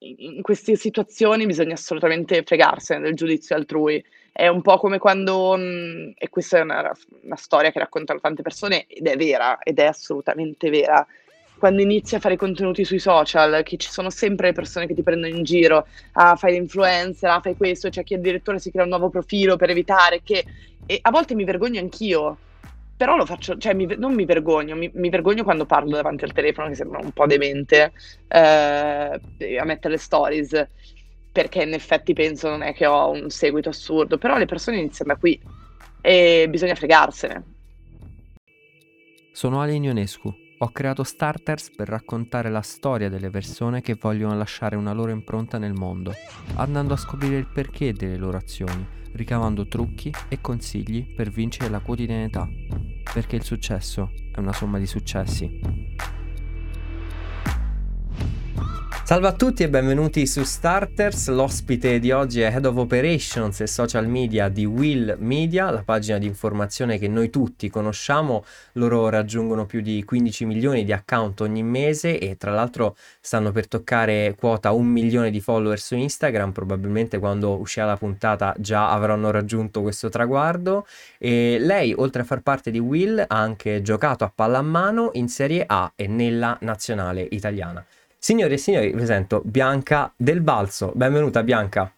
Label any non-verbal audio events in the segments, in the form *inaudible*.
in queste situazioni bisogna assolutamente fregarsene del giudizio altrui. È un po' come quando mhmm, e questa è una una storia che raccontano tante persone ed è vera, ed è assolutamente vera. Quando inizi a fare contenuti sui social, che ci sono sempre le persone che ti prendono in giro: "Ah, fai l'influencer, ah, fai questo", c'è chi addirittura si crea un nuovo profilo per evitare che e a volte mi vergogno anch'io, però lo faccio cioè mi non mi vergogno, mi mi vergogno quando parlo davanti al telefono che sembra un po' demente, ehm, e a mettere le stories, perché in effetti penso non è che ho un seguito assurdo, però le persone iniziano da qui e bisogna fregarsene. Sono Ale Ionescu. Ho creato Starters per raccontare la storia delle persone che vogliono lasciare una loro impronta nel mondo, andando a scoprire il perché delle loro azioni, ricavando trucchi e consigli per vincere la quotidianità, perché il successo è una somma di successi. Salve a tutti e benvenuti su Starters. L'ospite di oggi è Head of Operations e Social Media di Will Media, la pagina di informazione che noi tutti conosciamo. Loro raggiungono più di 15 milioni di account ogni mese e tra l'altro stanno per toccare quota un milione di follower su Instagram. Probabilmente quando uscirà la puntata già avranno raggiunto questo traguardo. E lei, oltre a far parte di Will, ha anche giocato a pallamano in Serie A e nella nazionale italiana. Signore e signori, presento Bianca Del Balzo. Benvenuta Bianca.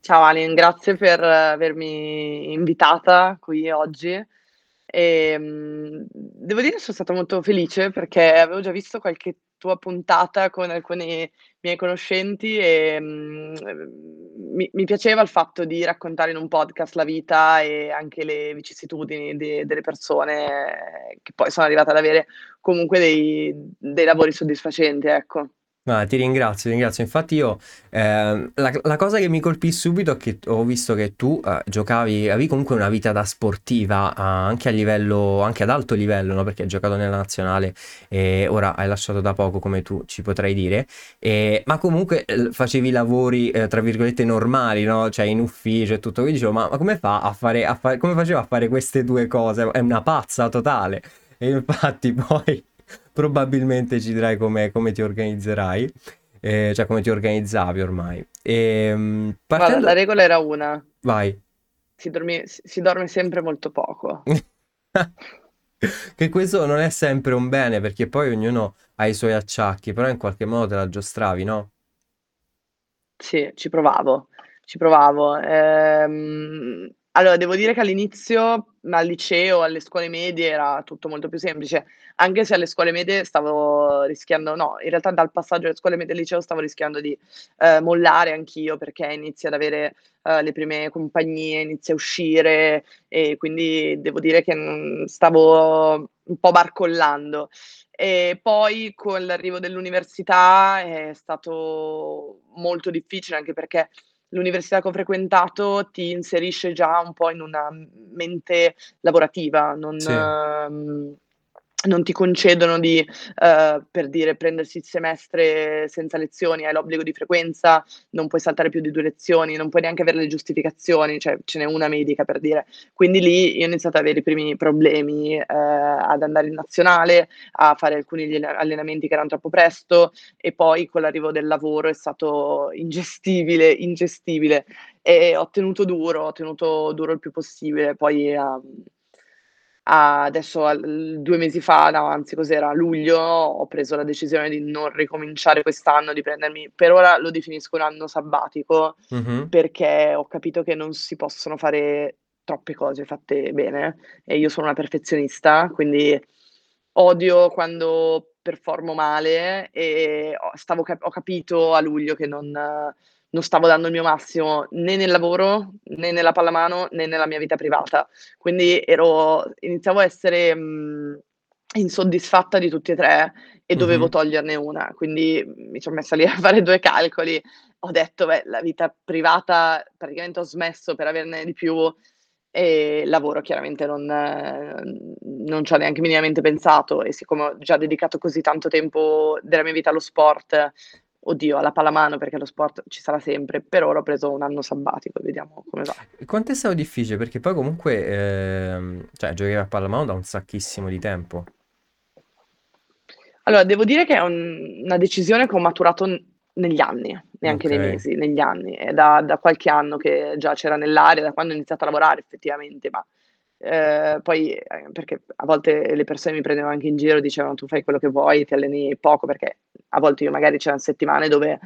Ciao Alin, grazie per avermi invitata qui oggi. Ehm, devo dire sono stata molto felice perché avevo già visto qualche tua puntata con alcuni miei conoscenti e, mhmm, mi mi piaceva il fatto di raccontare in un podcast la vita e anche le vicissitudini de delle persone che poi sono arrivate ad avere comunque dei dei lavori soddisfacenti, ecco. Ah, ti ringrazio, ti ringrazio. Infatti io, ehm, la la cosa che mi colpì subito è che ho visto che tu, uhm, giocavi avevi comunque una vita da sportiva, a anche a livello anche ad alto livello, no, perché hai giocato nella nazionale e ora hai lasciato da poco, come tu ci potrai dire, ehm, ma comunque, l facevi lavori, ehm, tra virgolette "normali", no, cioè in ufficio e tutto. Quindi dicevo: "Ma ma come fa a fare a fa come faceva a fare queste 2 cose? È una pazza totale". E infatti *laughs* poi probabilmente ci dirai come come ti organizzerai, ehm, cioè come ti organizzavi ormai. Ehm, Guarda, partendo la regola era una: Vai. si dormi si dorme sempre molto poco. *laughs* Che questo non è sempre un bene, perché poi ognuno ha i suoi acciacchi, però in qualche modo te la giostravi, no? Sì, ci provavo, ci provavo. Ehm, allora devo dire che all'inizio, al liceo, alle scuole medie era tutto molto più semplice, anche se alle scuole medie stavo rischiando no, in realtà dal passaggio alle scuole medie al liceo stavo rischiando di, ehm, mollare anch'io perché inizi ad avere, uhm, le prime compagnie, inizi a uscire e quindi devo dire che, mhmm, stavo un po' barcollando. E poi con l'arrivo dell'università è stato molto difficile, anche perché l'università che ho frequentato ti inserisce già un po' in una mente lavorativa, non Sì. mhmm, non ti concedono di, uhm, per dire, prendersi il semestre senza lezioni, hai l'obbligo di frequenza, non puoi saltare più di 2 lezioni, non puoi neanche avere le giustificazioni, cioè ce n'è una medica per dire. Quindi lì io ho iniziato ad avere i primi problemi, ehm, ad andare in nazionale, a fare alcuni allenamenti che eran troppo presto e poi con l'arrivo del lavoro è stato ingestibile, ingestibile. E ho tenuto duro, ho tenuto duro il più possibile. Poi a adesso 2 mesi fa, no anzi cos'era, a luglio, ho preso la decisione di non ricominciare quest'anno, di prendermi per ora lo definisco un anno sabbatico, Mh-mh. perché ho capito che non si possono fare troppe cose fatte bene e io sono una perfezionista, quindi odio quando performo male e ho cap ho capito a luglio che non non stavo dando il mio massimo né nel lavoro, né nella pallamano, né nella mia vita privata. Quindi ero iniziavo a essere, mhmm, insoddisfatta di tutti e 3 e dovevo Mh-mh. toglierne una. Quindi mi son messa lì a *laughs* fare 2 calcoli, ho detto: "Beh, la vita privata praticamente ho smesso per averne di più e lavoro chiaramente non non c'ho neanche minimamente pensato e siccome ho già dedicato così tanto tempo della mia vita allo sport oddio, alla pallamano perché lo sport ci sarà sempre, per ora ho preso un anno sabbatico, vediamo come va. Quanto è stato difficile? Perché poi comunque, ehm, cioè giocavi a pallamano da un sacchissimo di tempo. Allora, devo dire che è un una decisione che ho maturato n negli anni, neanche okay. nei mesi, negli anni. È da, da, qualche anno che già c'era nell'aria, da quando ho iniziato a lavorare effettivamente, ma eh, poi eh, perché a volte le persone mi prendevano anche in giro, dicevano tu fai quello che vuoi, ti alleni poco, perché a volte io magari c'erano settimane dove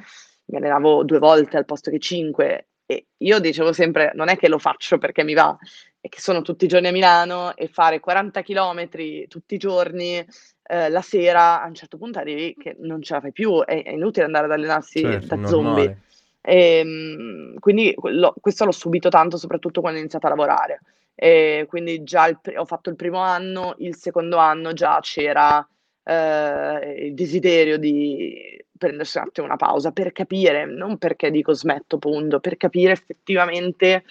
mi allenavo due volte al posto che cinque e io dicevo sempre non è che lo faccio perché mi va, è che sono tutti i giorni a Milano e fare 40 km tutti i giorni eh, la sera a un certo punto arrivi che non ce la fai più, è, è inutile andare ad allenarsi certo, da zombie. E, ehm, quindi lo, questo l'ho subito tanto, soprattutto quando ho iniziato a lavorare. E quindi già il, ho fatto il primo anno, il secondo anno già c'era eh, il desiderio di prendersi un attimo una pausa per capire, non perché dico smetto, punto, per capire effettivamente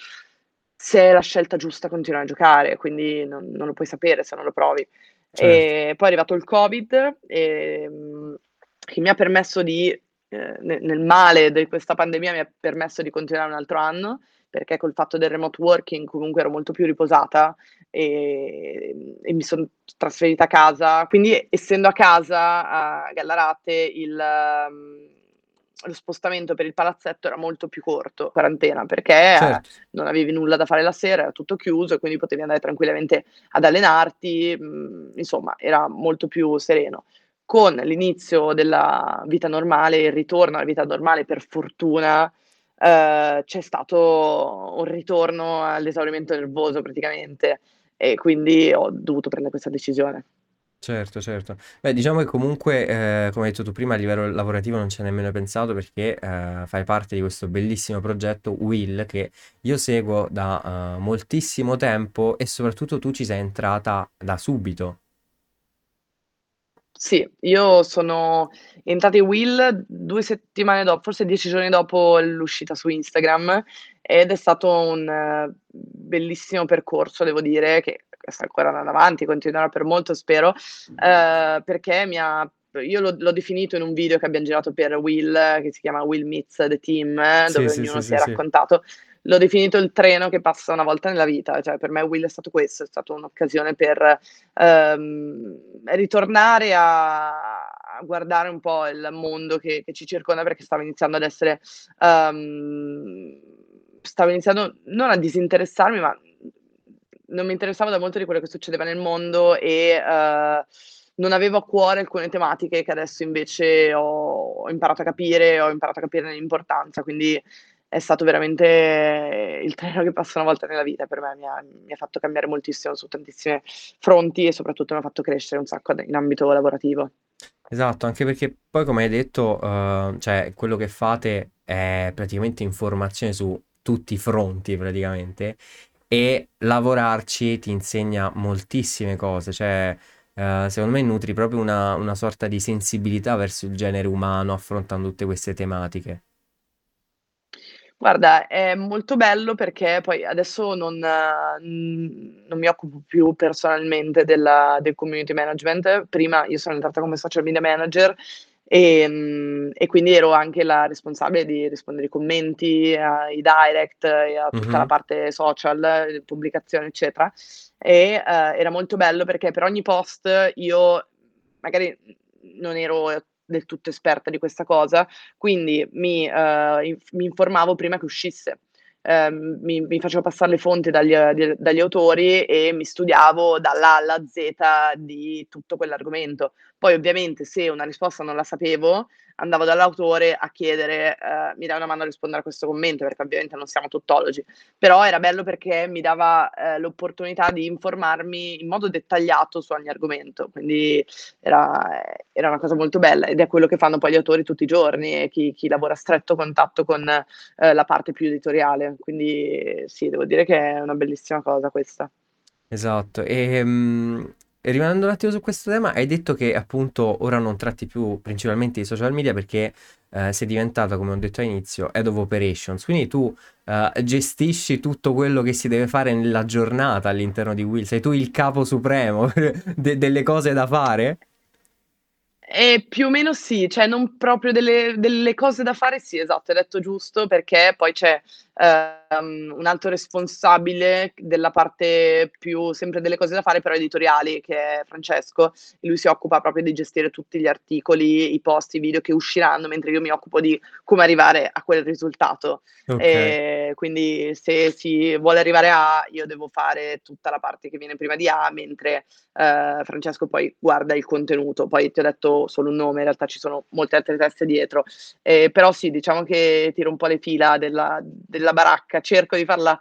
se è la scelta giusta continuare a giocare, quindi non, non lo puoi sapere se non lo provi. Certo. E poi è arrivato il Covid, e, ehm, che mi ha permesso di, eh, nel male di questa pandemia, mi ha permesso di continuare un altro anno perché col fatto del remote working comunque ero molto più riposata e, e mi sono trasferita a casa. Quindi essendo a casa a Gallarate il, um, lo spostamento per il palazzetto era molto più corto, quarantena, perché certo. non avevi nulla da fare la sera, era tutto chiuso e quindi potevi andare tranquillamente ad allenarti, mh, mm, insomma era molto più sereno con l'inizio della vita normale, il ritorno alla vita normale, per fortuna, eh, c'è stato un ritorno all'esaurimento nervoso praticamente e quindi ho dovuto prendere questa decisione. Certo, certo. Beh, diciamo che comunque, eh, come hai detto tu prima, a livello lavorativo non ci hai nemmeno pensato perché eh, fai parte di questo bellissimo progetto Will che io seguo da uh, moltissimo tempo e soprattutto tu ci sei entrata da subito. Sì, io sono entrata in Will due settimane dopo, forse dieci giorni dopo l'uscita su Instagram ed è stato un uh, bellissimo percorso, devo dire, che sta ancora andando avanti, continuerà per molto, spero, uh, perché mi ha io l'ho, l'ho, definito in un video che abbiamo girato per Will, che si chiama Will Meets the Team, dove sì, ognuno sì, si sì, è raccontato l'ho definito il treno che passa una volta nella vita, cioè per me Will è stato questo, è stata un'occasione per ehm, ritornare a, a, guardare un po' il mondo che, che, ci circonda perché stava iniziando ad essere, um, stavo iniziando non a disinteressarmi, ma non mi interessavo da molto di quello che succedeva nel mondo e uh, non avevo a cuore alcune tematiche che adesso invece ho imparato a capire, ho imparato a capire l'importanza, quindi è stato veramente il treno che passa una volta nella vita per me, mi ha, mi ha fatto cambiare moltissimo su tantissimi fronti e soprattutto mi ha fatto crescere un sacco in ambito lavorativo. Esatto, anche perché poi come hai detto, uh, cioè quello che fate è praticamente informazione su tutti i fronti praticamente e lavorarci ti insegna moltissime cose, cioè uh, secondo me nutri proprio una, una sorta di sensibilità verso il genere umano affrontando tutte queste tematiche. Guarda, è molto bello perché poi adesso non, mhmm, non mi occupo più personalmente della del community management. Prima io sono entrata come social media manager, ehm, e quindi ero anche la responsabile di rispondere ai commenti, ai direct e a tutta la parte social, pubblicazioni, eccetera. E, ehm, era molto bello perché per ogni post io magari non ero del tutto esperta di questa cosa, quindi mi, uh, inf- mi informavo prima che uscisse. Uh, mi, mi, facevo passare le fonti dagli, dagli, autori e mi studiavo dall'A alla Z di tutto quell'argomento. Poi ovviamente se una risposta non la sapevo, andavo dall'autore a chiedere, eh, mi dai una mano a rispondere a questo commento, perché ovviamente non siamo tuttologi, però era bello perché mi dava eh, l'opportunità di informarmi in modo dettagliato su ogni argomento, quindi era, era, una cosa molto bella ed è quello che fanno poi gli autori tutti i giorni e chi, chi lavora a stretto contatto con eh, la parte più editoriale, quindi sì, devo dire che è una bellissima cosa questa. Esatto, e um, rimanendo un attimo su questo tema, hai detto che appunto ora non tratti più principalmente i social media perché eh, sei diventata, come ho detto all'inizio, head of operations, quindi tu eh, gestisci tutto quello che si deve fare nella giornata all'interno di Will, sei tu il capo supremo *laughs* de- delle cose da fare? Ehm, più o meno sì, cioè non proprio delle delle cose da fare sì, esatto, hai detto giusto, perché poi c'è, ehm, un altro responsabile della parte più sempre delle cose da fare, però editoriali, che è Francesco, e lui si occupa proprio di gestire tutti gli articoli, i post, i video che usciranno, mentre io mi occupo di come arrivare a quel risultato. Okay. Quindi se si vuole arrivare a io devo fare tutta la parte che viene prima di A, mentre, ehm, Francesco poi guarda il contenuto. Poi ti ho detto solo un nome, in realtà ci sono molte altre teste dietro. Ehm, però sì, diciamo che tiro un po' le fila della della baracca, cerco di farla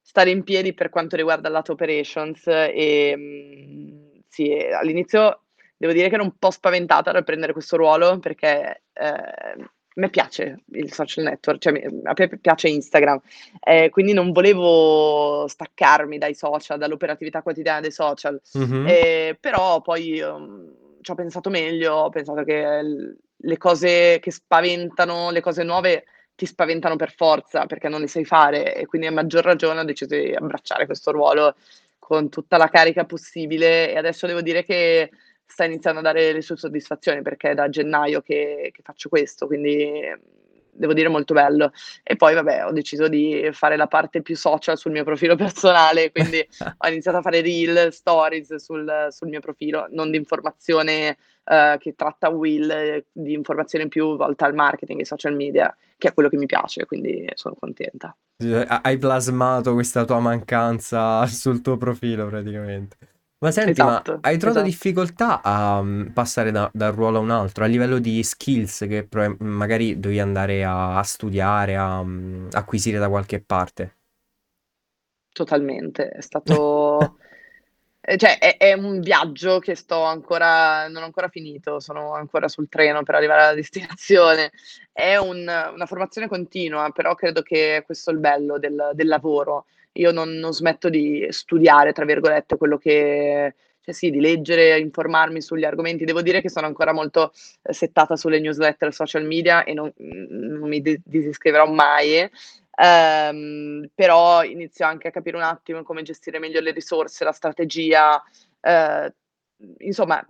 stare in piedi per quanto riguarda il lato operations, ehm, sì, ehm, all'inizio devo dire che ero un po' spaventata dal prendere questo ruolo perché, ehm, a me piace il social network, cioè a me piace Instagram, ehm, quindi non volevo staccarmi dai social, dall'operatività quotidiana dei social. Mh-mh. Ehm, però poi, uhm, c'ho pensato meglio, ho pensato che l le cose che spaventano, le cose nuove ti spaventano per forza, perché non le sai fare e quindi a maggior ragione ho deciso di abbracciare questo ruolo con tutta la carica possibile e adesso devo dire che sta iniziando a dare le sue soddisfazioni, perché è da gennaio che che faccio questo, quindi, devo dire molto bello. E poi vabbè, ho deciso di fare la parte più social sul mio profilo personale, quindi *laughs* ho iniziato a fare reel, stories sul sul mio profilo, non di informazione, ehm, che tratta Will, di informazione più volta al marketing e social media, che è quello che mi piace, quindi sono contenta. Ha hai plasmato questa tua mancanza *laughs* sul tuo profilo praticamente. Ma senti, ma Esatto, hai trovato esatto. difficoltà a, mhmm, passare da da un ruolo a un altro, a livello di skills che proba magari dovevi andare a a studiare, a, mhmm, acquisire da qualche parte? Totalmente, è stato *laughs* cioè è è un viaggio che sto ancora non ho ancora finito, sono ancora sul treno per arrivare alla destinazione. È un una formazione continua, però credo che questo è il bello del del lavoro. Io non non smetto di "studiare" tra virgolette quello che cioè sì, di leggere, informarmi sugli argomenti. Devo dire che sono ancora molto, ehm, settata sulle newsletter social media e non mhmm, non mi di disiscriverò mai, ehm, però inizio anche a capire un attimo come gestire meglio le risorse, la strategia, ehm, insomma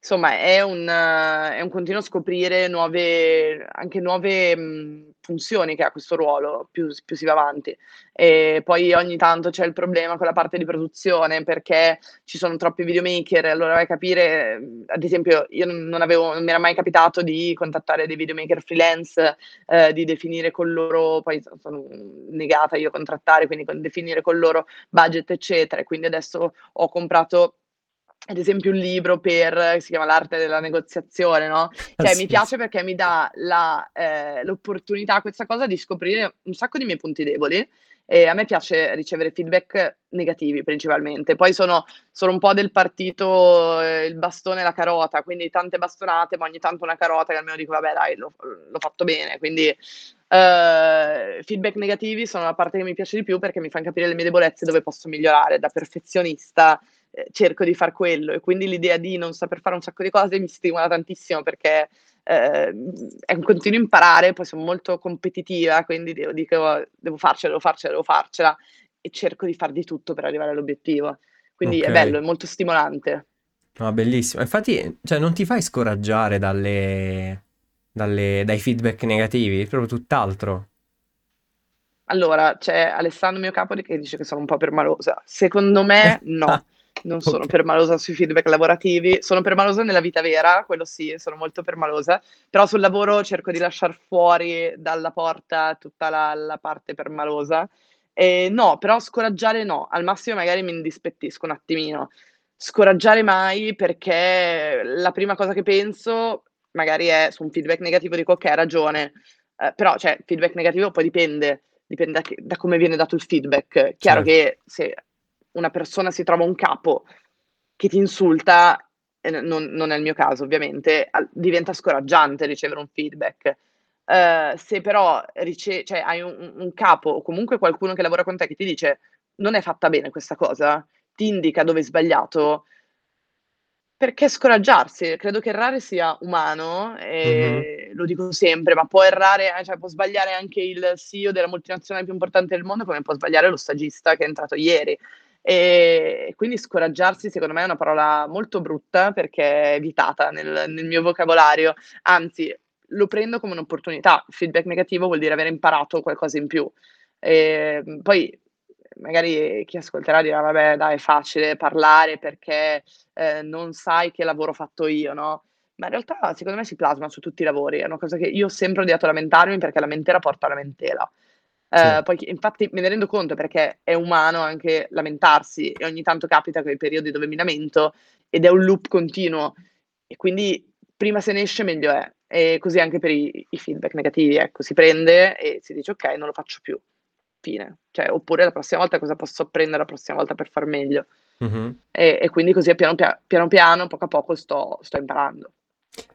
insomma è un è un continuo scoprire nuove anche nuove, mhmm, funzioni che ha questo ruolo più più si va avanti. E poi ogni tanto c'è il problema con la parte di produzione, perché ci sono troppi videomaker, allora vai a capire mhmm, ad esempio io non avevo non mi era mai capitato di contattare dei videomaker freelance, ehm, di definire con loro poi so sono negata io a contrattare, quindi con definire con loro budget, eccetera. Quindi adesso ho comprato ad esempio un libro per si chiama "L'arte della negoziazione", no, Ah cioè mi sì, s piace perché mi dà la ehm, l'opportunità questa cosa di scoprire un sacco di miei punti deboli e a me piace ricevere feedback negativi principalmente. Poi sono sono un po' del partito, ehm, il bastone e la carota, quindi tante bastonate, ma ogni tanto una carota che almeno dico: "Vabbè dai, l'ho l'ho fatto bene". Quindi, ehm, feedback negativi sono la parte che mi piace di più perché mi fan capire le mie debolezze dove posso migliorare. Da perfezionista, ehm, cerco di far quello e quindi l'idea di non saper fare un sacco di cose mi stimola tantissimo perché, ehm, è un continuo imparare, poi son molto competitiva, quindi devo dico: "Devo farcela, devo farcela, devo farcela" e cerco di far di tutto per arrivare all'obiettivo. Quindi è bello, Okay. è molto stimolante. No, bellissimo. Infatti, cioè non ti fai scoraggiare dalle dalle dai feedback negativi? Proprio tutt'altro. Allora, c'è Alessandro mio capo che dice che sono un po' permalosa. Secondo me *laughs* no, non sono Oka permalosa sui feedback lavorativi, sono permalosa nella vita vera, quello sì, sono molto permalosa, però sul lavoro cerco di lasciar fuori dalla porta tutta la la parte permalosa. Ehm, no, però scoraggiare no, al massimo magari mi indispettisco un attimino. Scoraggiare mai perché la prima cosa che penso magari è su un feedback negativo dico: "Okay, ha ragione", ehm, però cioè feedback negativo poi dipende Dipende da che da come viene dato il feedback. Chiaro Certo. che se una persona si trova un capo che ti insulta, e n non non è il mio caso ovviamente, diventa scoraggiante ricevere un feedback. Ehm, se però rice cioè hai un un capo o comunque qualcuno che lavora con te che ti dice: "Non è fatta bene questa cosa", ti indica dove hai sbagliato perché scoraggiarsi? Credo che errare sia umano, Mh-mh. ehm, lo dico sempre, ma può errare eh, cioè può sbagliare anche il CEO della multinazionale più importante del mondo, come può sbagliare lo stagista che è entrato ieri. E quindi scoraggiarsi secondo me è una parola molto brutta perché è vietata nel nel mio vocabolario, anzi lo prendo come un'opportunità. Feedback negativo vuol dire aver imparato qualcosa in più. Ehm, poi magari chi ascolterà dirà: "Vabbè dai, è facile parlare perché, ehm, non sai che lavoro ho fatto io", no, ma in realtà secondo me si plasma su tutti i lavori. È una cosa che io ho sempre odiato lamentarmi perché lamentela porta a lamentela. Sì. Ehm, poi infatti me ne rendo conto perché è umano anche lamentarsi e ogni tanto capita quei periodi dove mi lamento ed è un loop continuo e quindi prima se ne esce meglio è. E così anche per i i feedback negativi, ecco, si prende e si dice: "Okay, non lo faccio più." Fine. Cioè, oppure la prossima volta cosa posso apprendere la prossima volta per far meglio. Mh-mh. E e quindi così piano pia piano piano, poco a poco sto sto imparando.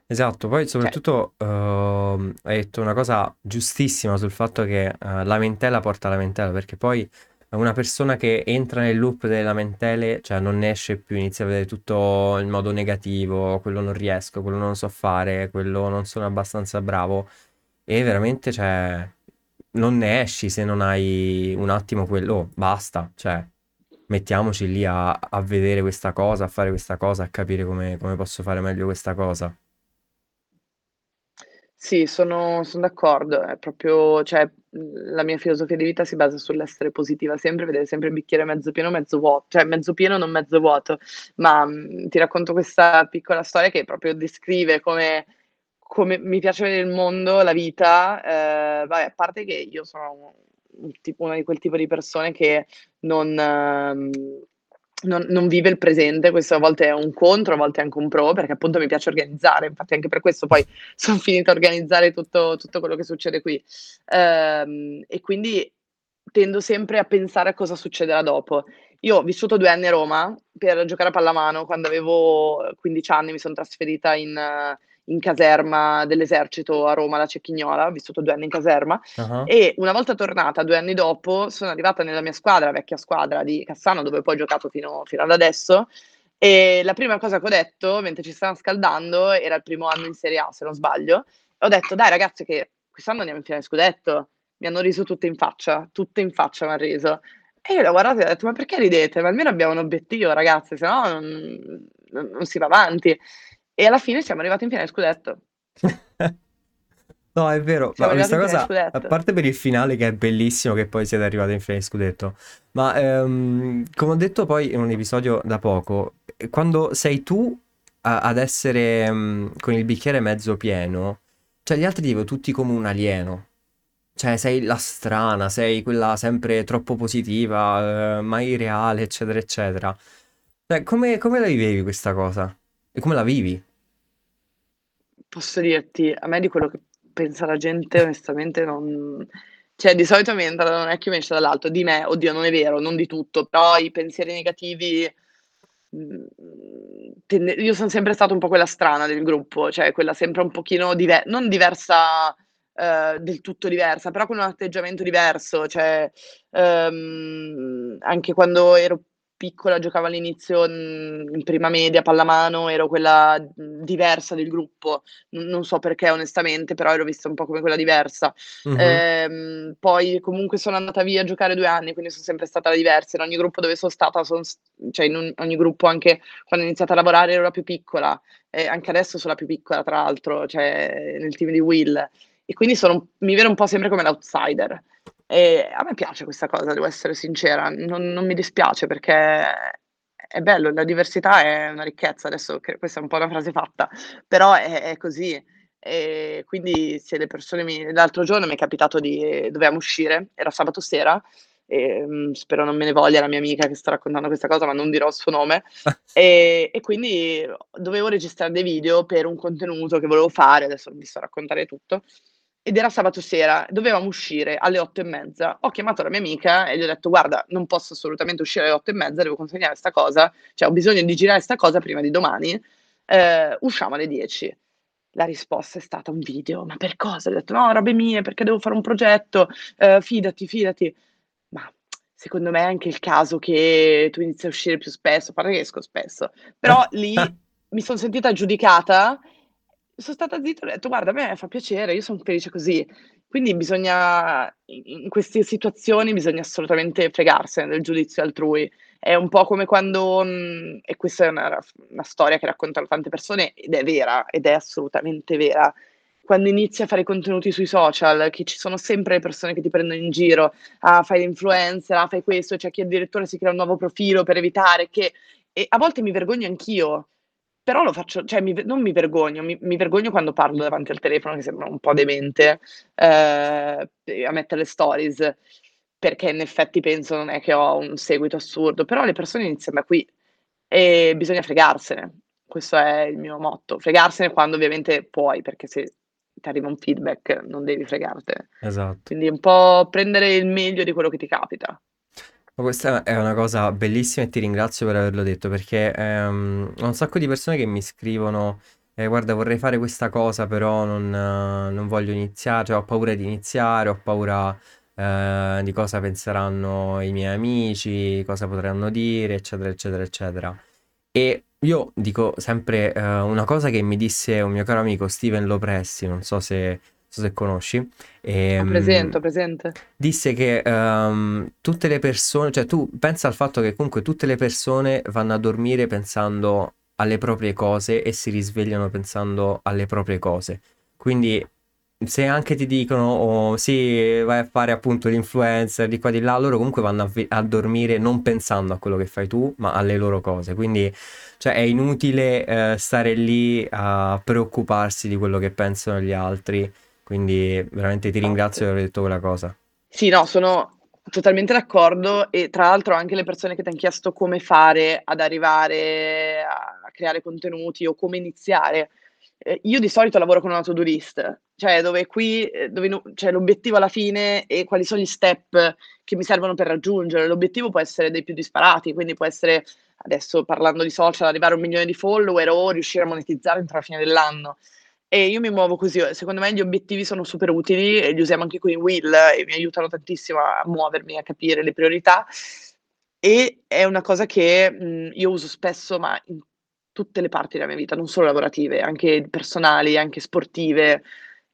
Esatto, poi Cioè soprattutto, uhm, hai detto una cosa giustissima sul fatto che, uhm, lamentela porta lamentela, perché poi una persona che entra nel loop delle lamentele, cioè non ne esce più, inizia a vedere tutto in modo negativo, quello non riesco, quello non so fare, quello non sono abbastanza bravo e veramente, cioè, non ne esci se non hai un attimo quello, "Oh, basta, cioè mettiamoci lì a a vedere questa cosa, a fare questa cosa, a capire come come posso fare meglio questa cosa". Sì, sono son d'accordo. È proprio cioè, la mia filosofia di vita si basa sull'essere positiva sempre, vedere sempre il bicchiere mezzo pieno, mezzo vuo cioè mezzo pieno, non mezzo vuoto. Ma, mhmm, ti racconto questa piccola storia che proprio descrive come come mi piace vedere il mondo, la vita. Ehm, vabbè, a parte che io sono un tipo una di quel tipo di persone che non mhmm, non non vive il presente, questo a volte è un contro, a volte è anche un pro, perché appunto mi piace organizzare, infatti anche per questo poi *laughs* son finita a organizzare tutto tutto quello che succede qui. Ehm, e quindi tendo sempre a pensare a cosa succederà dopo. Io ho vissuto 2 anni a Roma per giocare a pallamano, quando avevo 15 anni mi son trasferita in in caserma dell'esercito a Roma, alla Cecchignola, ho vissuto 2 anni in caserma Ah-ah. e una volta tornata 2 anni dopo, sono arrivata nella mia squadra, vecchia squadra di Cassano, dove poi ho giocato fino fino ad adesso, e la prima cosa che ho detto mentre ci stavam scaldando, era il primo anno in Serie A se non sbaglio, ho detto: "Dai ragazze che quest'anno andiamo in finale scudetto." Mi hanno riso tutte in faccia, tutte in faccia m'han riso. E io le ho guardate e ho detto: "Ma perché ridete? Ma almeno abbiamo un obiettivo ragazze, se no non non si va avanti." E alla fine siamo arrivati in finale scudetto. *laughs* No, è vero, ma Siamo questa cosa, a parte per il finale che è bellissimo che poi siete arrivati in finale scudetto, ma, ehm, come ho detto poi in un episodio da poco, quando sei tu a ad essere, mhmm, con il bicchiere mezzo pieno, cioè gli altri ti vedono tutti come un alieno. Cioè sei la strana, sei quella sempre troppo positiva, ehm, mai reale, eccetera, eccetera. Cioè come come la vivevi questa cosa? E come la vivi? Posso dirti, a me di quello che pensa la gente onestamente non cioè di solito mi entra da un orecchio e mi esce dall'altro. Di me, oddio non è vero, non di tutto, però i pensieri negativi, mhmm, tende io son sempre stata un po' quella strana del gruppo, cioè quella sempre un pochino dive non diversa, ehm, del tutto diversa, però con un atteggiamento diverso, cioè, ehm, anche quando ero piccola, giocavo all'inizio, mhmm, in prima media, pallamano, ero quella, diversa del gruppo. Non so perché onestamente, però ero vista un po' come quella diversa. Mh-mh. Ehm, poi comunque sono andata via a giocare 2 anni, quindi son sempre stata la diversa. In ogni gruppo dove son stata son s cioè in un ogni gruppo anche quando ho iniziato a lavorare ero la più piccola, e anche adesso so' la più piccola tra l'altro, cioè nel team di Will. E quindi sono mi vedo un po' sempre come l'outsider. E a me piace questa cosa, devo essere sincera, non non mi dispiace perché è bello, la diversità è una ricchezza. Adesso che questa è un po' una frase fatta, però è è così. E quindi se le persone mi l'altro giorno mi è capitato di dovevamo uscire, era sabato sera, ehm, spero non me ne voglia la mia amica che sto raccontando questa cosa, ma non dirò il suo nome, *laughs* ehm, e quindi dovevo registrare dei video per un contenuto che volevo fare, adesso non vi sto a raccontare tutto, ed era sabato sera, dovevamo uscire alle 8 e mezza. Ho chiamato la mia amica e gli ho detto: "Guarda, non posso assolutamente uscire alle 8 e mezza, devo consegnare 'sta cosa, cioè ho bisogno di girare 'sta cosa prima di domani, ehm, usciamo alle 10." La risposta è stata: "Un video." "Ma per cosa?" Ho detto: "No, robe mie, perché devo fare un progetto, ehm, fidati, fidati." Ma secondo me è anche il caso che tu inizi a uscire più spesso, a parte che esco spesso, però lì *laughs* mi son sentita giudicata, son stata zitta e ho detto: "Guarda, a me fa piacere, io son felice così." Quindi bisogna in queste situazioni bisogna assolutamente fregarsene del giudizio altrui. È un po' come quando mhmm, e questa è una una storia che raccontano tante persone ed è vera, ed è assolutamente vera. Quando inizi a fare contenuti sui social, che ci sono sempre le persone che ti prendono in giro: "Ah, fai l'influencer, ah, fai questo", c'è chi addirittura si crea un nuovo profilo per evitare che e a volte mi vergogno anch'io, però lo faccio cioè mi non mi vergogno, mi mi vergogno quando parlo davanti al telefono che sembro un po' demente, ehm, e a mettere le stories, perché in effetti penso non è che ho un seguito assurdo, però le persone iniziano da qui e bisogna fregarsene. Questo è il mio motto. Fregarsene quando ovviamente puoi, perché se t'arriva un feedback non devi fregartene. Esatto. Quindi un po' prendere il meglio di quello che ti capita. Ma questa è una cosa bellissima e ti ringrazio per averlo detto perché ehm, ho un sacco di persone che mi scrivono eh, guarda vorrei fare questa cosa però non, non voglio iniziare, cioè ho paura di iniziare, ho paura eh, di cosa penseranno i miei amici, cosa potranno dire, eccetera, eccetera, eccetera. E io dico sempre eh, una cosa che mi disse un mio caro amico Steven Lopressi, non so se, so se conosci. Ho ehm, presente, ho presente. disse che ehm, tutte le persone, cioè tu pensa al fatto che comunque tutte le persone vanno a dormire pensando alle proprie cose e si risvegliano pensando alle proprie cose. Quindi se anche ti dicono oh, sì, vai a fare appunto l'influencer di qua di là, loro comunque vanno a, vi- a dormire non pensando a quello che fai tu, ma alle loro cose. Quindi cioè, è inutile eh, stare lì a preoccuparsi di quello che pensano gli altri. Quindi veramente ti ringrazio di aver detto quella cosa. Sì, no, sono totalmente d'accordo e tra l'altro anche le persone che ti han chiesto come fare ad arrivare a creare contenuti o come iniziare, ehm, io di solito lavoro con una to-do list, cioè dove qui ehm, dove no c'è l'obiettivo alla fine e quali sono gli step che mi servono per raggiungere. L'obiettivo può essere dei più disparati, quindi può essere, adesso parlando di social, arrivare a 1.000.000 di follower o riuscire a monetizzare entro la fine dell'anno. E io mi muovo così, uhm, secondo me gli obiettivi sono super utili e li usiamo anche qui in Will e mi aiutano tantissimo a muovermi, a capire le priorità. E è una cosa che, mhmm, io uso spesso, ma in tutte le parti della mia vita, non solo lavorative, anche personali, anche sportive.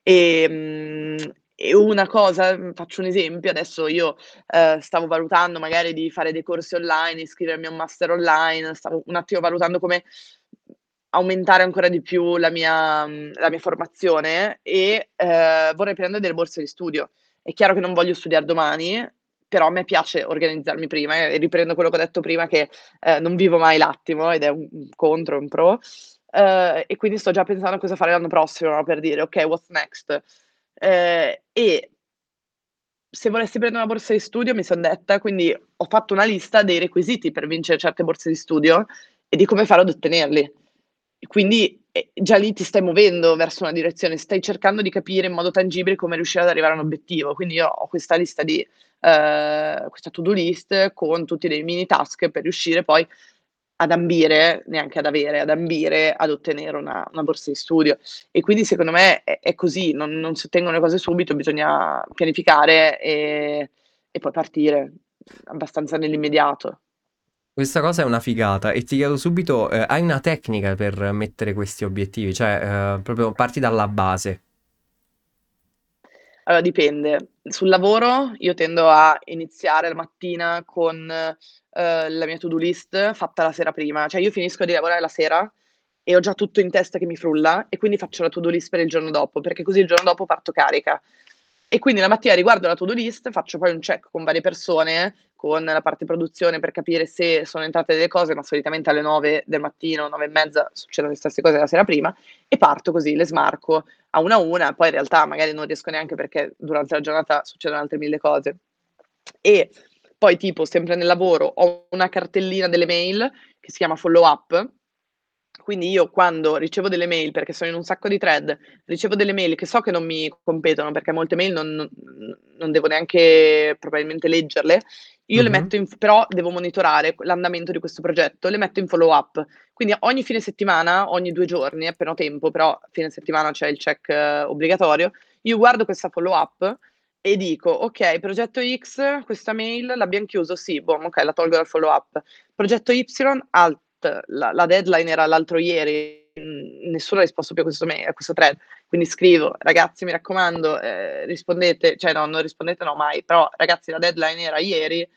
Ehm, e una cosa faccio un esempio, adesso io, ehm, stavo valutando magari di fare dei corsi online, iscrivermi a un master online, stavo un attimo valutando come aumentare ancora di più la mia mhmm, la mia formazione e, ehm, vorrei prendere delle borse di studio. È chiaro che non voglio studiar domani, però a me piace organizzarmi prima e riprendo quello che ho detto prima che, ehm, non vivo mai l'attimo ed è un contro e un pro. Ehm, e quindi sto già pensando a cosa fare l'anno prossimo, no, per dire: "Okay, what's next?" Ehm, e se volessi prendere una borsa di studio mi son detta quindi ho fatto una lista dei requisiti per vincere certe borse di studio e di come fare ad ottenerli. Quindi, ehm, già lì ti stai muovendo verso una direzione, stai cercando di capire in modo tangibile come riuscire ad arrivare a un obiettivo. Quindi io ho questa lista di ehm, questa to-do list con tutti dei mini task per riuscire poi ad ambire, neanche ad avere, ad ambire ad ottenere una una borsa di studio. E quindi secondo me è è così, non non si ottengono le cose subito, bisogna pianificare e e poi partire, abbastanza nell'immediato. Questa cosa è una figata e ti chiedo subito, ehm, hai una tecnica per mettere questi obiettivi? Cioè, ehm, proprio parti dalla base. Allora dipende. Sul lavoro io tendo a iniziare la mattina con, uhm, la mia to-do list fatta la sera prima. Cioè io finisco di lavorare la sera e ho già tutto in testa che mi frulla e quindi faccio la to-do list per il giorno dopo, perché così il giorno dopo parto carica. E quindi la mattina riguardo la to-do list, faccio poi un check con varie persone, con la parte produzione per capire se sono entrate delle cose, ma solitamente alle 9 del mattino, 9 e mezza succedono le stesse cose la sera prima e parto così, le smarco a una a una, poi in realtà magari non riesco neanche perché durante la giornata succedono altre 1000 cose. E poi tipo sempre nel lavoro ho una cartellina delle mail che si chiama follow up quindi io quando ricevo delle mail, perché sono in un sacco di thread, ricevo delle mail che so che non mi competono, perché molte mail non non devo neanche probabilmente leggerle, io le Mh-mh. metto in però devo monitorare l'andamento di questo progetto, le metto in follow up. Quindi ogni fine settimana, ogni 2 giorni, appena ho tempo, però fine settimana c'è il check obbligatorio, io guardo questa follow up e dico: "Okay, progetto X, questa mail l'abbiam chiuso? Sì, boom, okay, la tolgo dal follow up. Progetto Y, alt, la la deadline era l'altro ieri, mhmm, nessuno ha risposto più a questo, me- a questo thread. Quindi scrivo, ragazzi, mi raccomando, eh, rispondete, cioè no, non rispondete no mai, però ragazzi, la deadline era ieri,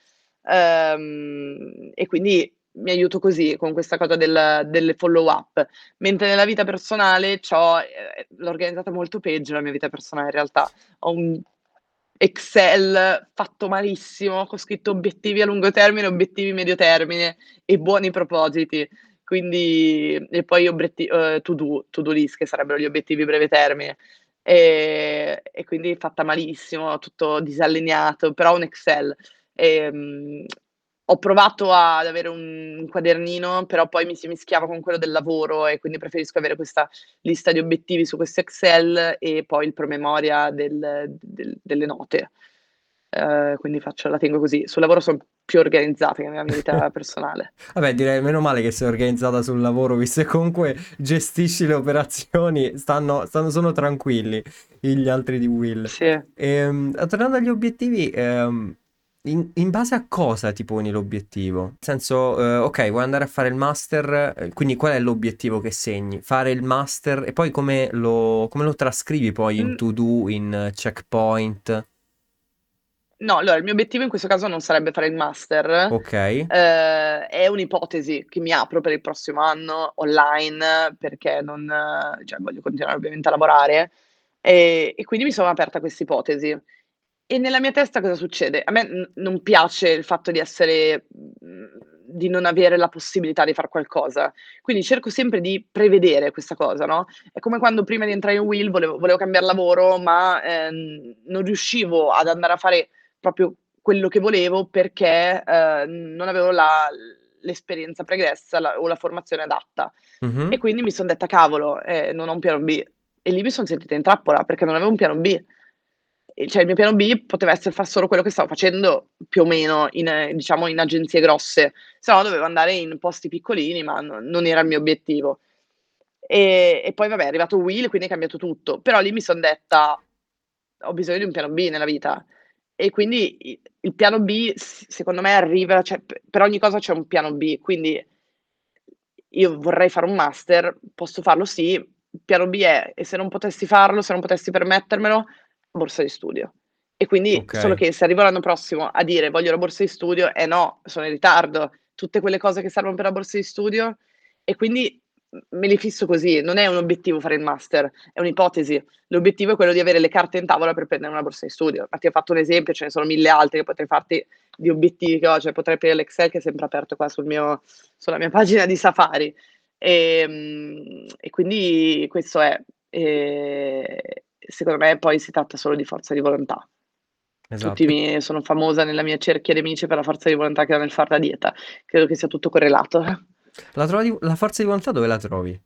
ehm, e quindi mi aiuto così con questa cosa del, delle follow up. Mentre nella vita personale eh, l'ho organizzata molto peggio la mia vita personale in realtà. Ho un Excel fatto malissimo, con scritto obiettivi a lungo termine, obiettivi medio termine e buoni propositi. Quindi, e poi obiettivi, uh, to do, to do list, che sarebbero gli obiettivi breve termine. E, e quindi fatta malissimo, tutto disallineato, però un Excel. E, um, ho provato ad avere un quadernino, però poi mi si mischiava con quello del lavoro e quindi preferisco avere questa lista di obiettivi su questo Excel e poi il promemoria del, del, delle note. Uh, quindi faccio, la tengo così. Sul lavoro sono più organizzata che nella mia vita *laughs* personale. Vabbè, direi meno male che sei organizzata sul lavoro, visto che comunque gestisci le operazioni, stanno, stanno sono tranquilli gli altri di Will. Sì. Ehm, tornando agli obiettivi, ehm, in, in, base a cosa ti poni l'obiettivo? Nel senso, eh, ok, vuoi andare a fare il master, eh, quindi qual è l'obiettivo che segni? Fare il master e poi come lo, come lo trascrivi poi in mm. to do, in checkpoint? No, allora il mio obiettivo in questo caso non sarebbe fare il master. Ok. Eh, è un'ipotesi che mi apro per il prossimo anno online perché non, cioè, voglio continuare ovviamente a lavorare e, e quindi mi sono aperta questa ipotesi. E nella mia testa cosa succede? A me n- non piace il fatto di essere, mhmm, di non avere la possibilità di fare qualcosa. Quindi cerco sempre di prevedere questa cosa, no? È come quando prima di entrare in Will volevo, volevo cambiare lavoro, ma ehm, non riuscivo ad andare a fare proprio quello che volevo perché eh, non avevo la, l'esperienza pregressa la, o la formazione adatta. Mm-hmm. E quindi mi sono detta, cavolo, eh, non ho un piano B. E lì mi sono sentita in trappola perché non avevo un piano B cioè il mio piano B poteva essere fare solo quello che stavo facendo più o meno in, diciamo, in agenzie grosse, se no dovevo andare in posti piccolini, ma no, non era il mio obiettivo. E, e, poi vabbè è arrivato Will, quindi è cambiato tutto, però lì mi sono detta ho bisogno di un piano B nella vita e quindi il piano B secondo me arriva, cioè, per ogni cosa c'è un piano B, quindi io vorrei fare un master, posso farlo sì, il piano B è e se non potessi farlo, se non potessi permettermelo, borsa di studio. E quindi okay. solo che se arrivo l'anno prossimo a dire voglio la borsa di studio, eh no, sono in ritardo, tutte quelle cose che servono per la borsa di studio e quindi me li fisso così, non è un obiettivo fare il master, è un'ipotesi. L'obiettivo è quello di avere le carte in tavola per prendere una borsa di studio. Ma ti ho fatto un esempio, ce ne sono mille altri che potrei farti di obiettivi che ho, cioè potrei aprire l'Excel che è sempre aperto qua sul mio, sulla mia pagina di Safari. E, ehm, e quindi questo è. E, secondo me poi si tratta solo di forza di volontà. Esatto. Tutti mi, sono famosa nella mia cerchia di amici per la forza di volontà che ho nel fare la dieta. Credo che sia tutto correlato. La, trovi, la forza di volontà dove la trovi?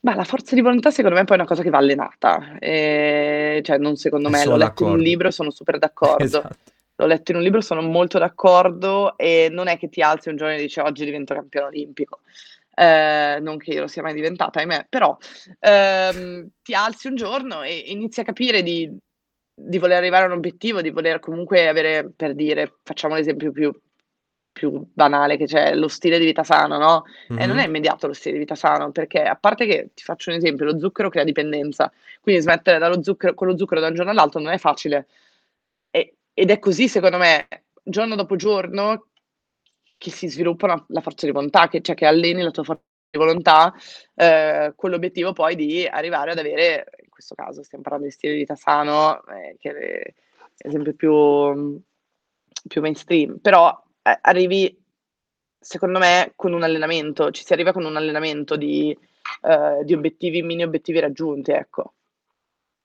Ma la forza di volontà secondo me è poi una cosa che va allenata. E, cioè, non secondo me, l'ho letto d'accordo. in un libro, sono super d'accordo. esatto. L'ho letto in un libro, sono molto d'accordo e non è che ti alzi un giorno e dici oggi divento campione olimpico eh, non che io lo sia mai diventata, ahimè, però ehm, ti alzi un giorno e inizi a capire di, di, voler arrivare a un obiettivo, di voler comunque avere, per dire, facciamo l'esempio più, più banale che c'è, lo stile di vita sano, no? Mm-hmm. E non è immediato lo stile di vita sano, perché a parte che, ti faccio un esempio, lo zucchero crea dipendenza, quindi smettere dallo zucchero, con lo zucchero da un giorno all'altro non è facile. E, ed è così, secondo me, giorno dopo giorno, che si sviluppa una, la forza di volontà, che, cioè che alleni la tua forza di volontà eh, con l'obiettivo poi di arrivare ad avere, in questo caso stiamo parlando di stile di vita sano, eh, che è l'esempio più, più mainstream, però eh, arrivi secondo me con un allenamento, ci si arriva con un allenamento di, eh, di obiettivi, mini obiettivi raggiunti, ecco.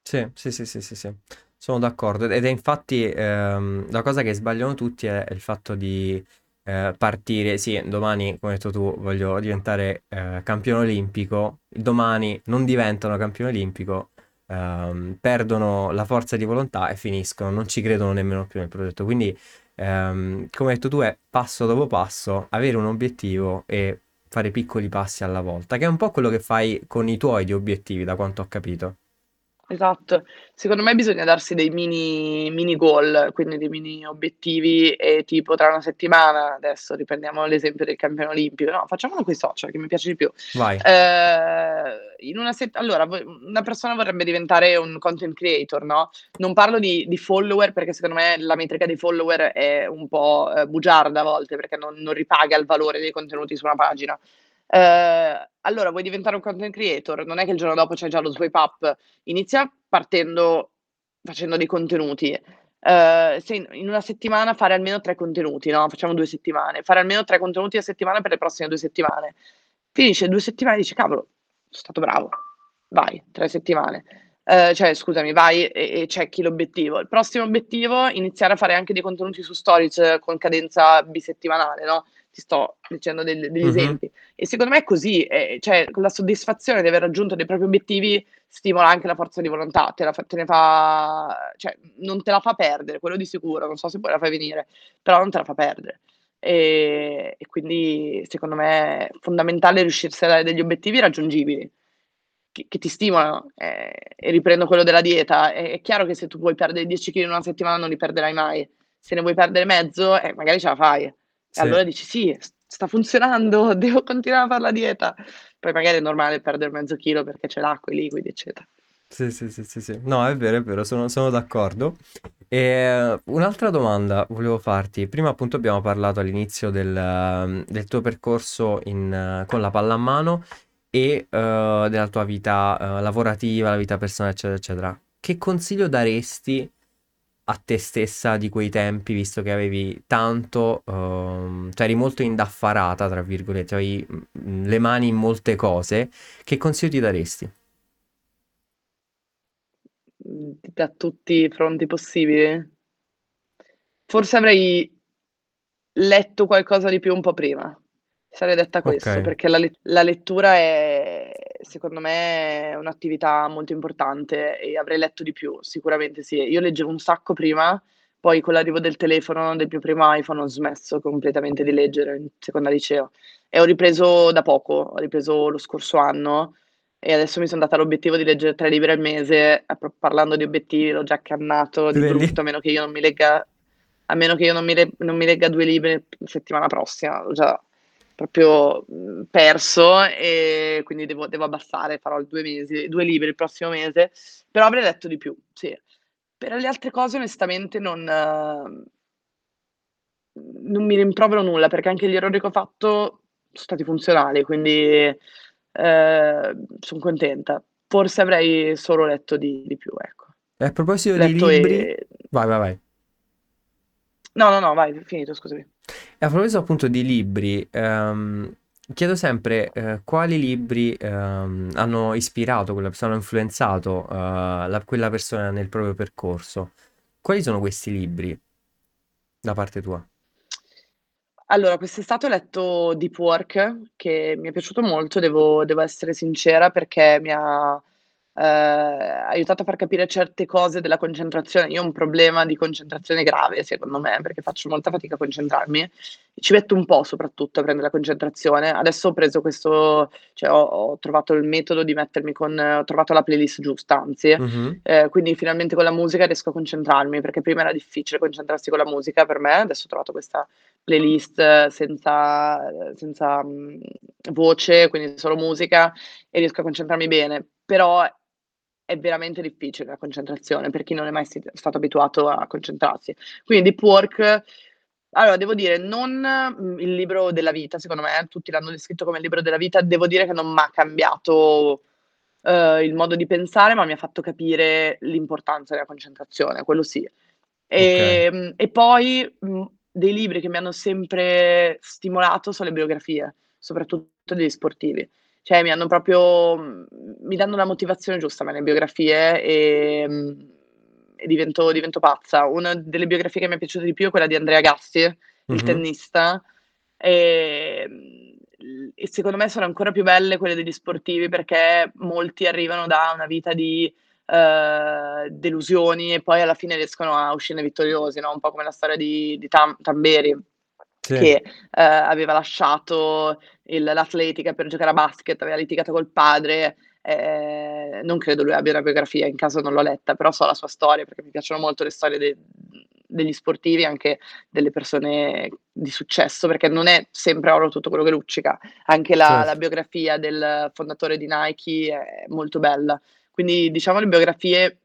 Sì, sì, sì, sì, sì, sì. Sono d'accordo ed è infatti ehm, la cosa che sbagliano tutti è il fatto di eh, partire, sì, domani, come hai detto tu, voglio diventare eh, campione olimpico, domani non diventano campione olimpico, ehm, perdono la forza di volontà e finiscono, non ci credono nemmeno più nel progetto. Quindi, ehm, come hai detto tu, è passo dopo passo, avere un obiettivo e fare piccoli passi alla volta, che è un po' quello che fai con i tuoi di obiettivi, da quanto ho capito. Esatto. Secondo me bisogna darsi dei mini mini goal, quindi dei mini obiettivi e tipo tra una settimana, adesso riprendiamo l'esempio del campione olimpico, no, facciamolo coi social che mi piace di più. Vai. Ehm, in una set allora vo una persona vorrebbe diventare un content creator, no, non parlo di di follower perché secondo me la metrica dei follower è un po', ehm, bugiarda a volte perché non non ripaga il valore dei contenuti su una pagina. Ehm, allora vuoi diventare un content creator? Non è che il giorno dopo c'hai già lo swipe up. Inizia partendo facendo dei contenuti. Ehm, se in una settimana fare almeno 3 contenuti, no, facciamo 2 settimane, fare almeno 3 contenuti a settimana per le prossime 2 settimane. Finisce 2 settimane e dici: "Cavolo, so stato bravo." Vai, 3 settimane. Ehm, cioè scusami, vai e e checchi l'obiettivo. Il prossimo obiettivo, iniziare a fare anche dei contenuti su stories con cadenza bisettimanale, no, ti sto dicendo del degli Mh-mh. esempi. E secondo me è così, ehm, cioè con la soddisfazione di aver raggiunto dei propri obiettivi stimola anche la forza di volontà, te la fa te ne fa cioè non te la fa perdere, quello di sicuro, non so se poi la fai venire, però non te la fa perdere. Ehm, e quindi secondo me è fondamentale riuscirsi a dare degli obiettivi raggiungibili, che che ti stimolano. Ehm, e riprendo quello della dieta, è è chiaro che se tu vuoi perdere 10 chili in una settimana non li perderai mai. Se ne vuoi perdere mezzo, eh, magari ce la fai. E Sì. allora dici: "Sì, sta funzionando, *laughs* devo continuare a far la dieta." Poi magari è normale perdere mezzo chilo perché c'è l'acqua, i liquidi, eccetera. Sì, sì, sì, sì, sì. No, è vero, è vero, sono, sono d'accordo. E un'altra domanda volevo farti. Prima appunto abbiamo parlato all'inizio del, del tuo percorso in, con la pallamano e eh, della tua vita eh, lavorativa, la vita personale, eccetera, eccetera. Che consiglio daresti a te stessa di quei tempi, visto che avevi tanto, ehm, cioè eri molto indaffarata, tra virgolette, avevi mm, le mani in molte cose, che consiglio ti daresti? Da tutti i fronti possibili? Forse avrei letto qualcosa di più un po' prima. Sarei detta questo, perché la le la lettura è secondo me è un'attività molto importante e avrei letto di più, sicuramente sì. Io leggevo un sacco prima, poi con l'arrivo del telefono, del mio primo iPhone, ho smesso completamente di leggere in seconda liceo e ho ripreso da poco, ho ripreso lo scorso anno e adesso mi son data l'obiettivo di leggere 3 libri al mese. Pro parlando di obiettivi l'ho già accannato di vedi? brutto, a meno che io non mi legga a meno che io non mi le non mi legga 2 libri settimana prossima, l'ho già proprio, mhmm, perso e quindi devo devo abbassare, farò 2 mesi 2 libri il prossimo mese, però avrei letto di più, sì. Per le altre cose onestamente non mhmm, non mi rimprovero nulla, perché anche gli errori che ho fatto so stati funzionali, quindi, ehm, son contenta. Forse avrei solo letto di di più, ecco. E a proposito Letto libri, e vai, vai, vai. No, no, no, vai, finito, scusami. E a proposito appunto di libri, ehm, chiedo sempre eh, quali libri ehm, hanno ispirato quella persona, hanno influenzato eh, la- quella persona nel proprio percorso. Quali sono questi libri da parte tua? Allora, quest'estate ho letto Deep Work, che mi è piaciuto molto, devo devo essere sincera, perché mi ha, aiutato a far capire certe cose della concentrazione. Io ho un problema di concentrazione grave, secondo me, perché faccio molta fatica a concentrarmi ci metto un po' soprattutto a prendere la concentrazione. Adesso ho preso questo cioè ho ho trovato il metodo di mettermi con ho trovato la playlist giusta anzi, Mhm, ehm, quindi finalmente con la musica riesco a concentrarmi, perché prima era difficile concentrarsi con la musica per me, adesso ho trovato questa playlist senza ehm, senza, mhmm, voce, quindi solo musica e riesco a concentrarmi bene. Però è veramente difficile la concentrazione per chi non è mai st stato abituato a concentrarsi. Quindi Deep Work allora devo dire non, mhmm, il libro della vita, secondo me, tutti l'hanno descritto come il libro della vita, devo dire che non m'ha cambiato, uhm, il modo di pensare, ma mi ha fatto capire l'importanza della concentrazione, quello sì. Ok. Ehm, e poi, mhmm, dei libri che mi hanno sempre stimolato son le biografie, soprattutto degli sportivi. Cioè mi hanno proprio mhmm, mi danno la motivazione giusta a me le biografie, ehm, e divento divento pazza. Una delle biografie che mi è piaciuta di più è quella di Andrea Gassi, il Mhm, tennista, ehm, l e secondo me sono ancora più belle quelle degli sportivi, perché molti arrivano da una vita di uhm, delusioni e poi alla fine riescono a uscirne vittoriosi, no, un po' come la storia di di Tam Tamberi Sì. che, ehm, aveva lasciato il l'atletica per giocare a basket, aveva litigato col padre, eh, non credo lui abbia una biografia, in caso non l'ho letta, però so la sua storia perché mi piacciono molto le storie de- degli sportivi, anche delle persone di successo, perché non è sempre oro tutto quello che luccica, anche la, certo. la biografia del fondatore di Nike è molto bella. Quindi diciamo le biografie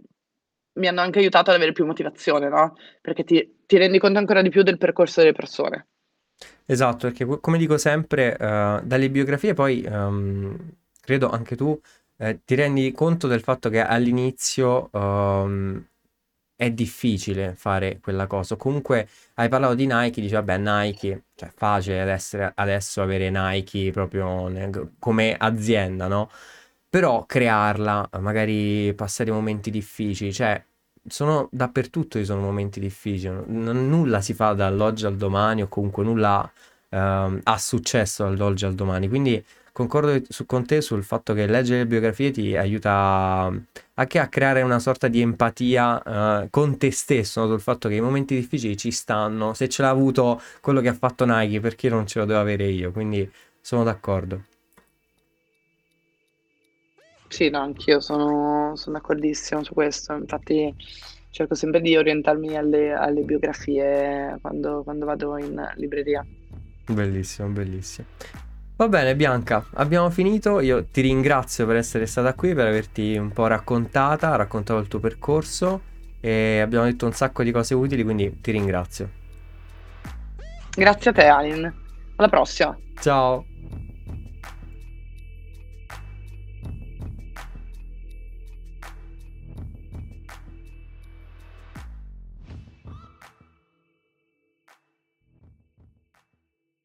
mi hanno anche aiutato ad avere più motivazione, no? Perché ti, ti rendi conto ancora di più del percorso delle persone. Esatto, perché come dico sempre, uh, dalle biografie poi, um, credo anche tu, eh, ti rendi conto del fatto che all'inizio um, è difficile fare quella cosa. Comunque hai parlato di Nike, dici vabbè Nike, cioè facile adesso, adesso avere Nike proprio come azienda, no? Però crearla, magari passare momenti difficili, cioè sono dappertutto ci sono momenti difficili, N- nulla si fa dall'oggi al domani o comunque nulla ehm, ha successo dall'oggi al domani, quindi concordo su, con te sul fatto che leggere le biografie ti aiuta anche a creare una sorta di empatia uh, con te stesso, no? sul fatto che i momenti difficili ci stanno, se ce l'ha avuto quello che ha fatto Nike, perché non ce lo devo avere io? Quindi sono d'accordo. Sì, no, anch'io sono, sono d'accordissimo su questo. Infatti cerco sempre di orientarmi alle, alle biografie quando, quando vado in libreria. Bellissimo, bellissimo. Va bene Bianca, abbiamo finito, io ti ringrazio per essere stata qui, per averti un po' raccontata, raccontato il tuo percorso e abbiamo detto un sacco di cose utili, quindi ti ringrazio. Grazie a te Alin, alla prossima. Ciao.